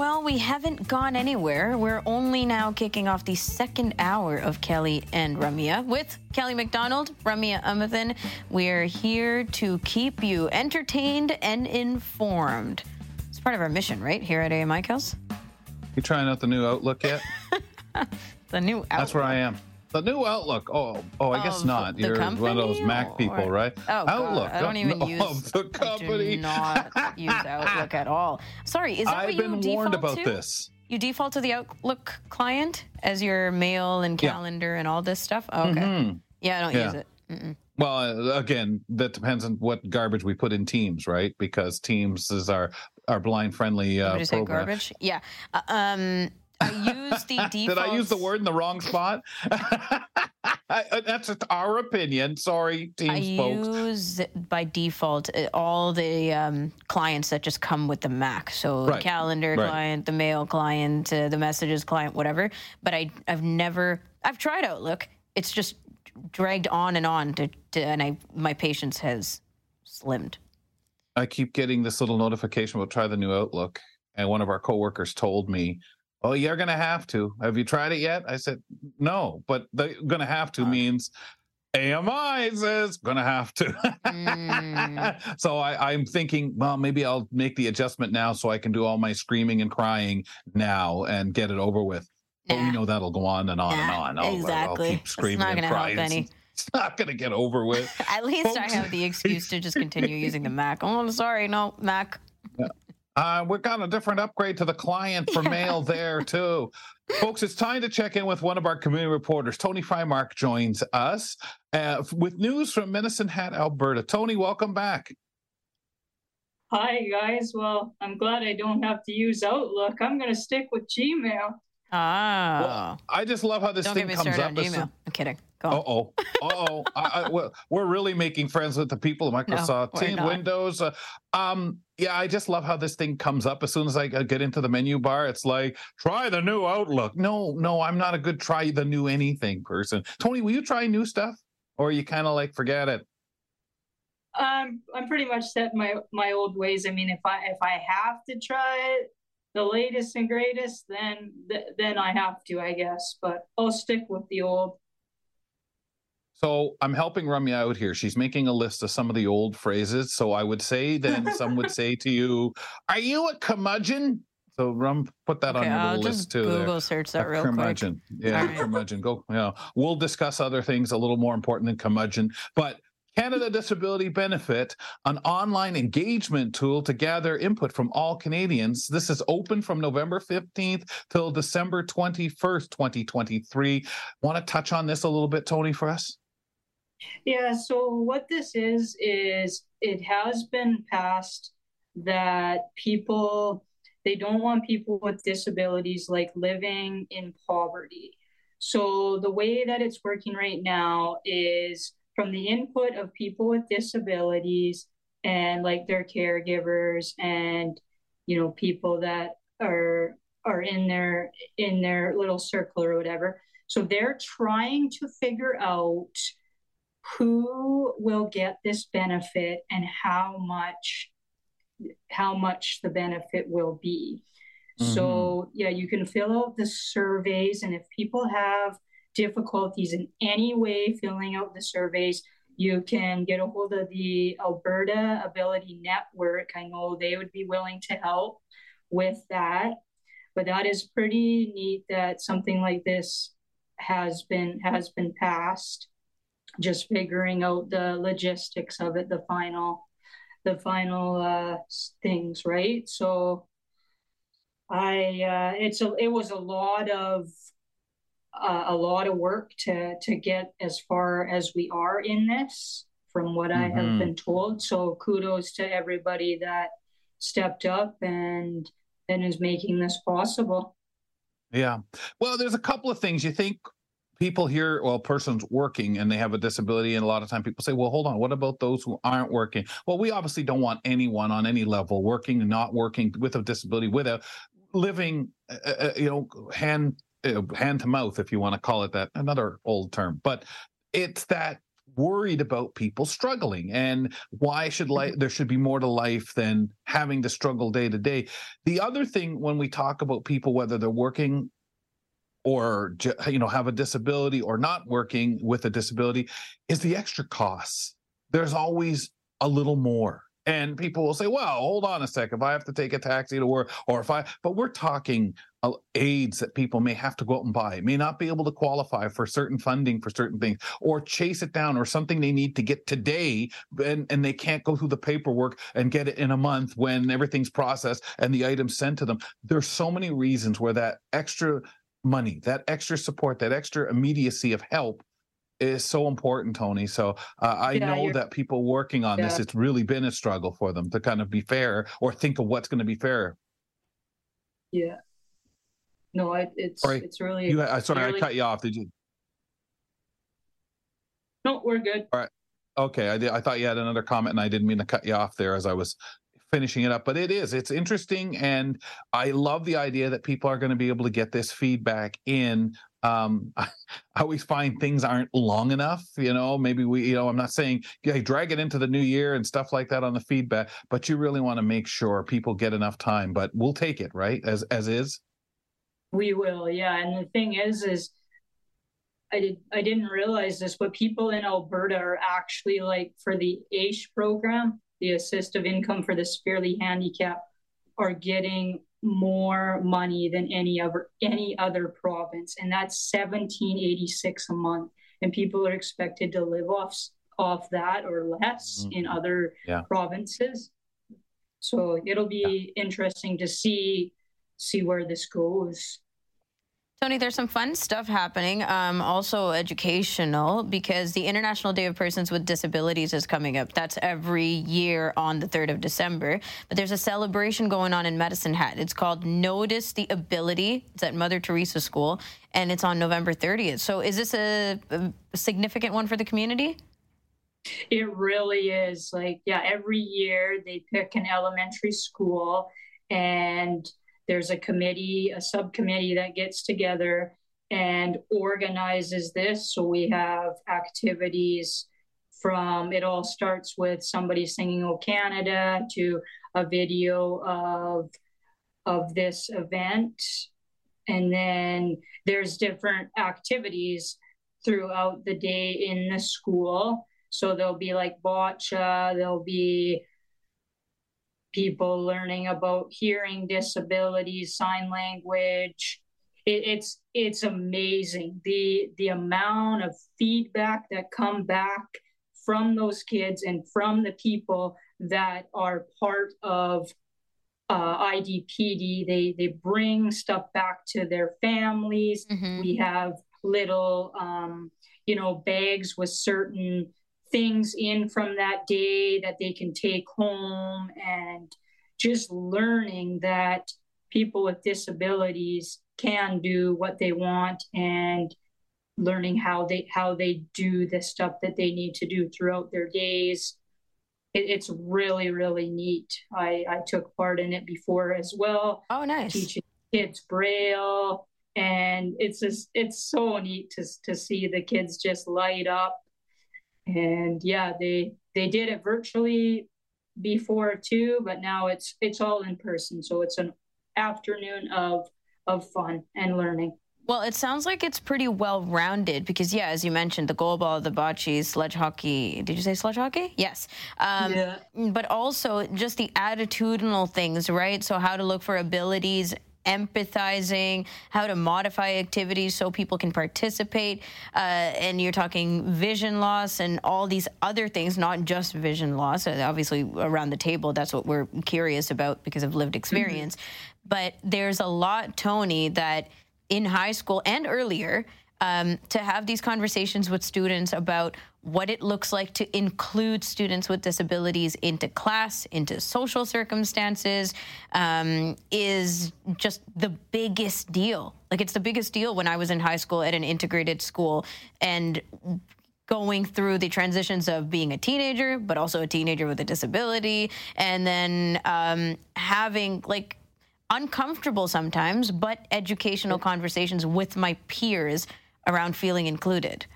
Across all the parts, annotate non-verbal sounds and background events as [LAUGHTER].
Well, we haven't gone anywhere. We're only now kicking off the second hour of Kelly and Ramya with Kelly McDonald, Ramya Amuthan. We're here to keep you entertained and informed. It's part of our mission, right? Here at AMI, Kels? You trying out the new Outlook yet? [LAUGHS] the new Outlook. That's where I am. The new Outlook. Oh, oh, I guess not. You're one of those Mac or- people, right? Oh, Outlook. God. I don't even [LAUGHS] no, use [LAUGHS] the I company. do not use Outlook at all. Sorry, is that I've what you been default warned about to? this. You default to the Outlook client as your mail and Yeah. calendar and all this stuff? Oh, okay. Mhm. Yeah, I don't Yeah. use it. Mm-mm. Well, uh, again, that depends on what garbage we put in Teams, right? Because Teams is our our blind friendly uh, Would you say program. garbage? Yeah. Uh, um, I use the default. [LAUGHS] Did I use the word in the wrong spot? I- [LAUGHS] that's just our opinion. Sorry, I folks. use by default uh, all the um, clients that just come with the Mac. So Right, the calendar right. client, the mail client, uh, the messages client, whatever. But I, I've never, I've tried Outlook. It's just dragged on and on, to, to, and I, my patience has slimmed. I keep getting this little notification about try the new Outlook, and one of our coworkers told me, "Oh, you're going to have to. Have you tried it yet?" I said, "No, but the going to have to Uh. means." AMI says gonna have to. Mm. [LAUGHS] so I, I'm thinking, well, maybe I'll make the adjustment now so I can do all my screaming and crying now and get it over with. But we know that'll go on and on and on. I'll, exactly. I'll keep It's screaming not and gonna help crying. any. It's not gonna get over with. [LAUGHS] At least I have the excuse to just continue using the Mac. Oh, I'm sorry, no Mac. Uh, we've got a different upgrade to the client for mail there [LAUGHS] too. Folks, it's time to check in with one of our community reporters. Toni Freimark joins us uh, with news from Medicine Hat, Alberta. Toni, welcome back. Hi guys. Well, I'm glad I don't have to use Outlook. I'm gonna stick with Gmail. Ah. I just love how this Don't thing get me comes started up. on as- Gmail. I'm kidding. Go on. Uh oh. Uh oh. I, I, we're really making friends with the people of [LAUGHS] Microsoft we're Teams, not. Windows. Uh, um, yeah, I just love how this thing comes up as soon as I uh, get into the menu bar. It's like try the new Outlook. No, no, I'm not a good try the new anything person. Toni, will you try new stuff, or you kind of like forget it? Um, I'm pretty much set my my old ways. I mean, if I if I have to try it, the latest and greatest, then th- then I have to, I guess. But I'll stick with the old. So I'm helping Rummy out here. She's making a list of some of the old phrases. So I would say then [LAUGHS] some would say to you, "Are you a curmudgeon?" So Rum, put that Okay, on your I'll little just list too. Google there. search that A real quick. curmudgeon. Yeah, All right. curmudgeon. Go. Yeah, we'll discuss other things a little more important than curmudgeon. But Canada Disability Benefit, an online engagement tool to gather input from all Canadians. This is open from November 15th till December 21st, 2023. Want to touch on this a little bit, Toni, for us? Yeah, so what this is, is it has been passed that people, they don't want people with disabilities like living in poverty. So the way that it's working right now is from the input of people with disabilities and like their caregivers and you know people that are are in their in their little circle or whatever. So they're trying to figure out who will get this benefit and how much how much the benefit will be. So mm-hmm. yeah, you can fill out the surveys and if people have difficulties in any way filling out the surveys, you can get a hold of the Alberta Ability Network. I know they would be willing to help with that. But that is pretty neat that something like this has been has been passed just figuring out the logistics of it, the final, the final uh, things, right? So, I uh, it's a it was a lot of uh, a lot of work to to get as far as we are in this, from what I have Mhm. been told. So, kudos to everybody that stepped up and and is making this possible. Yeah. Well, there's a couple of things you think people here, well, person's working and they have a disability, and a lot of time people say, well, hold on, what about those who aren't working? Well, we obviously don't want anyone on any level working and not working with a disability, with a living, uh, uh you know, hand uh, Uh, hand to mouth, if you want to call it that, another old term, but it's that worried about people struggling and why should life mm-hmm. there should be more to life than having to struggle day to day. The other thing when we talk about people whether they're working or you know have a disability or not working with a disability is the extra costs. There's always a little more and people will say well hold on a sec if i have to take a taxi to work or if i but we're talking aids that people may have to go out and buy may not be able to qualify for certain funding for certain things or chase it down or something they need to get today and, and they can't go through the paperwork and get it in a month when everything's processed and the items sent to them. There's so many reasons where that extra money, that extra support, that extra immediacy of help is so important, Toni. So uh, I yeah, know that people working on yeah. this, it's really been a struggle for them to kind of be fair or think of what's going to be fair. Yeah. No, I, it's sorry, it's really. You, uh, sorry, really... I cut you off. Did you? No, we're good. All right. Okay, I, did, I thought you had another comment, and I didn't mean to cut you off there as I was finishing it up but it is it's interesting and i love the idea that people are going to be able to get this feedback in um [LAUGHS] I, always find things aren't long enough you know maybe we you know i'm not saying hey, drag it into the new year and stuff like that on the feedback but you really want to make sure people get enough time but we'll take it right? As as is? We will yeah and the thing is is I did I didn't realize this, but people in Alberta are actually like for the AISH program, the assistive income for the severely handicapped are getting more money than any other any other province and that's 1786 a month and people are expected to live off off that or less mm-hmm. in other yeah. provinces so it'll be yeah. interesting to see see where this goes Toni, there's some fun stuff happening, um, also educational, because the International Day of Persons with Disabilities is coming up. That's every year on the 3rd of December. But there's a celebration going on in Medicine Hat. It's called Notice the Ability. It's at Mother Teresa School, and it's on November 30th. So is this a, a significant one for the community? It really is. Like, yeah, every year they pick an elementary school and there's a committee, a subcommittee that gets together and organizes this. So we have activities from it all starts with somebody singing "O Canada" to a video of of this event, and then there's different activities throughout the day in the school. So there'll be like bocce, there'll be people learning about hearing disabilities, sign language. It, it's it's amazing the the amount of feedback that come back from those kids and from the people that are part of uh, IDPD. They they bring stuff back to their families. Mm-hmm. We have little um, you know bags with certain things in from that day that they can take home and just learning that people with disabilities can do what they want and learning how they how they do the stuff that they need to do throughout their days. It, it's really really neat. I i took part in it before as well. Oh nice. Teaching kids braille. And it's just it's so neat to to see the kids just light up and yeah they they did it virtually before too but now it's it's all in person so it's an afternoon of of fun and learning well, it sounds like it's pretty well rounded because, yeah, as you mentioned, the goalball, the bocce, sledge hockey. Did you say sledge hockey? Yes. Um, yeah. But also just the attitudinal things, right? So, how to look for abilities empathizing, how to modify activities so people can participate. Uh, and you're talking vision loss and all these other things, not just vision loss. Uh, obviously, around the table, that's what we're curious about because of lived experience. Mm-hmm. But there's a lot, Toni, that in high school and earlier, um, to have these conversations with students about what it looks like to include students with disabilities into class, into social circumstances, um, is just the biggest deal. Like, it's the biggest deal when I was in high school at an integrated school and going through the transitions of being a teenager, but also a teenager with a disability, and then um, having like uncomfortable sometimes, but educational conversations with my peers around feeling included.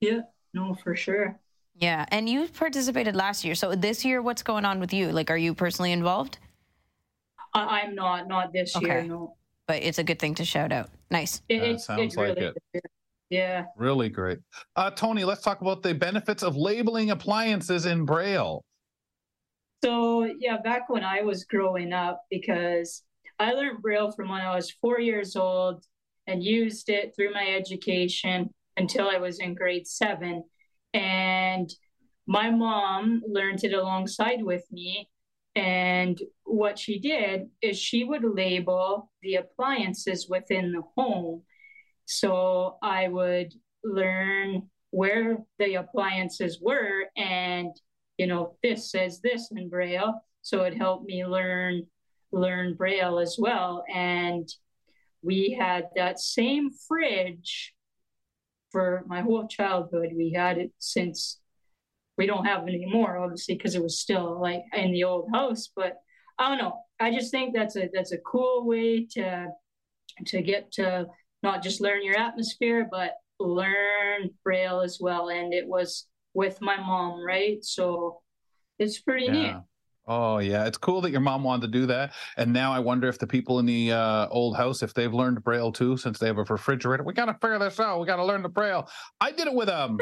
Yeah, no, for sure. Yeah, and you participated last year. So this year, what's going on with you? Like, are you personally involved? I, am not, not this okay. year, no. But it's a good thing to shout out. Nice. It, it sounds it like really it. Yeah. Really great. Uh, Toni, let's talk about the benefits of labeling appliances in Braille. So, yeah, back when I was growing up, because I learned Braille from when I was four years old and used it through my education until I was in grade seven. And my mom learned it alongside with me. And what she did is she would label the appliances within the home so I would learn where the appliances were and you know this says this in braille so it helped me learn learn braille as well and we had that same fridge for my whole childhood we had it since we don't have it anymore obviously because it was still like in the old house but i don't know i just think that's a that's a cool way to to get to not just learn your atmosphere, but learn Braille as well. And it was with my mom, right? So it's pretty yeah. neat. Oh yeah, it's cool that your mom wanted to do that. And now I wonder if the people in the uh, old house, if they've learned Braille too, since they have a refrigerator. We gotta figure this out. We gotta learn the Braille. I did it with um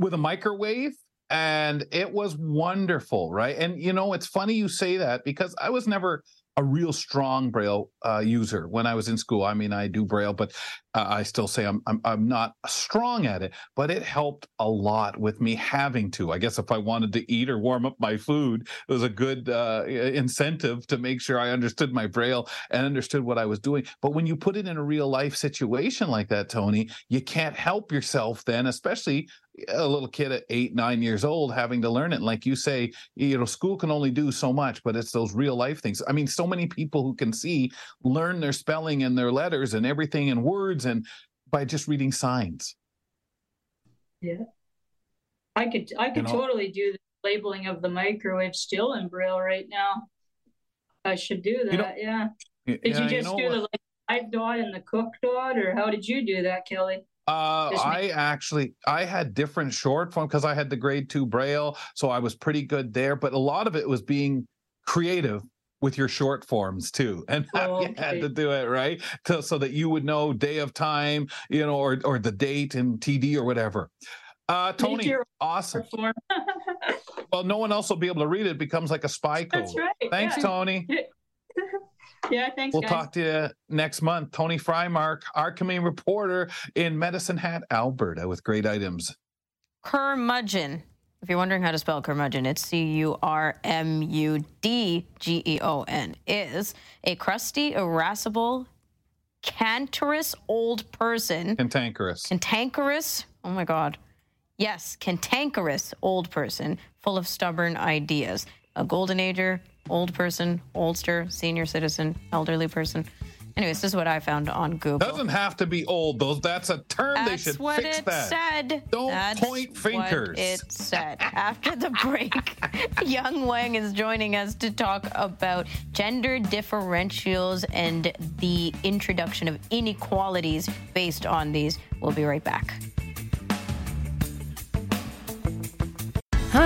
with a microwave, and it was wonderful, right? And you know, it's funny you say that because I was never a real strong braille uh, user when I was in school. I mean, I do braille, but uh, I still say I'm, I'm I'm not strong at it. But it helped a lot with me having to. I guess if I wanted to eat or warm up my food, it was a good uh, incentive to make sure I understood my braille and understood what I was doing. But when you put it in a real life situation like that, Toni, you can't help yourself then, especially a little kid at eight, nine years old having to learn it. And like you say, you know, school can only do so much, but it's those real life things. I mean, so many people who can see learn their spelling and their letters and everything in words and by just reading signs. Yeah. I could I could you know, totally do the labeling of the microwave still in Braille right now. I should do that, you know, yeah. Did yeah, you just you know do the like, live dot and the cook dot, or how did you do that, Kelly? Uh, I actually I had different short form because I had the grade two braille, so I was pretty good there. But a lot of it was being creative with your short forms too, and [LAUGHS] oh, you had to do it right to, so that you would know day of time, you know, or or the date and TD or whatever. Uh, Toni, awesome. [LAUGHS] well, no one else will be able to read it. it becomes like a spy code. That's right. Thanks, yeah. Toni. [LAUGHS] Yeah, thanks. We'll guys. talk to you next month. Toni Freimark, our community reporter in Medicine Hat, Alberta, with great items. Curmudgeon. If you're wondering how to spell curmudgeon, it's C U R M U D G E O N. Is a crusty, irascible, cantankerous old person. Cantankerous. Cantankerous. Oh my God. Yes, cantankerous old person full of stubborn ideas. A golden ager, old person, oldster, senior citizen, elderly person. Anyways, this is what I found on Google. Doesn't have to be old, though. That's a term That's they should what fix it that. said. Don't That's point fingers. It said. After the break, [LAUGHS] Young Wang is joining us to talk about gender differentials and the introduction of inequalities based on these. We'll be right back.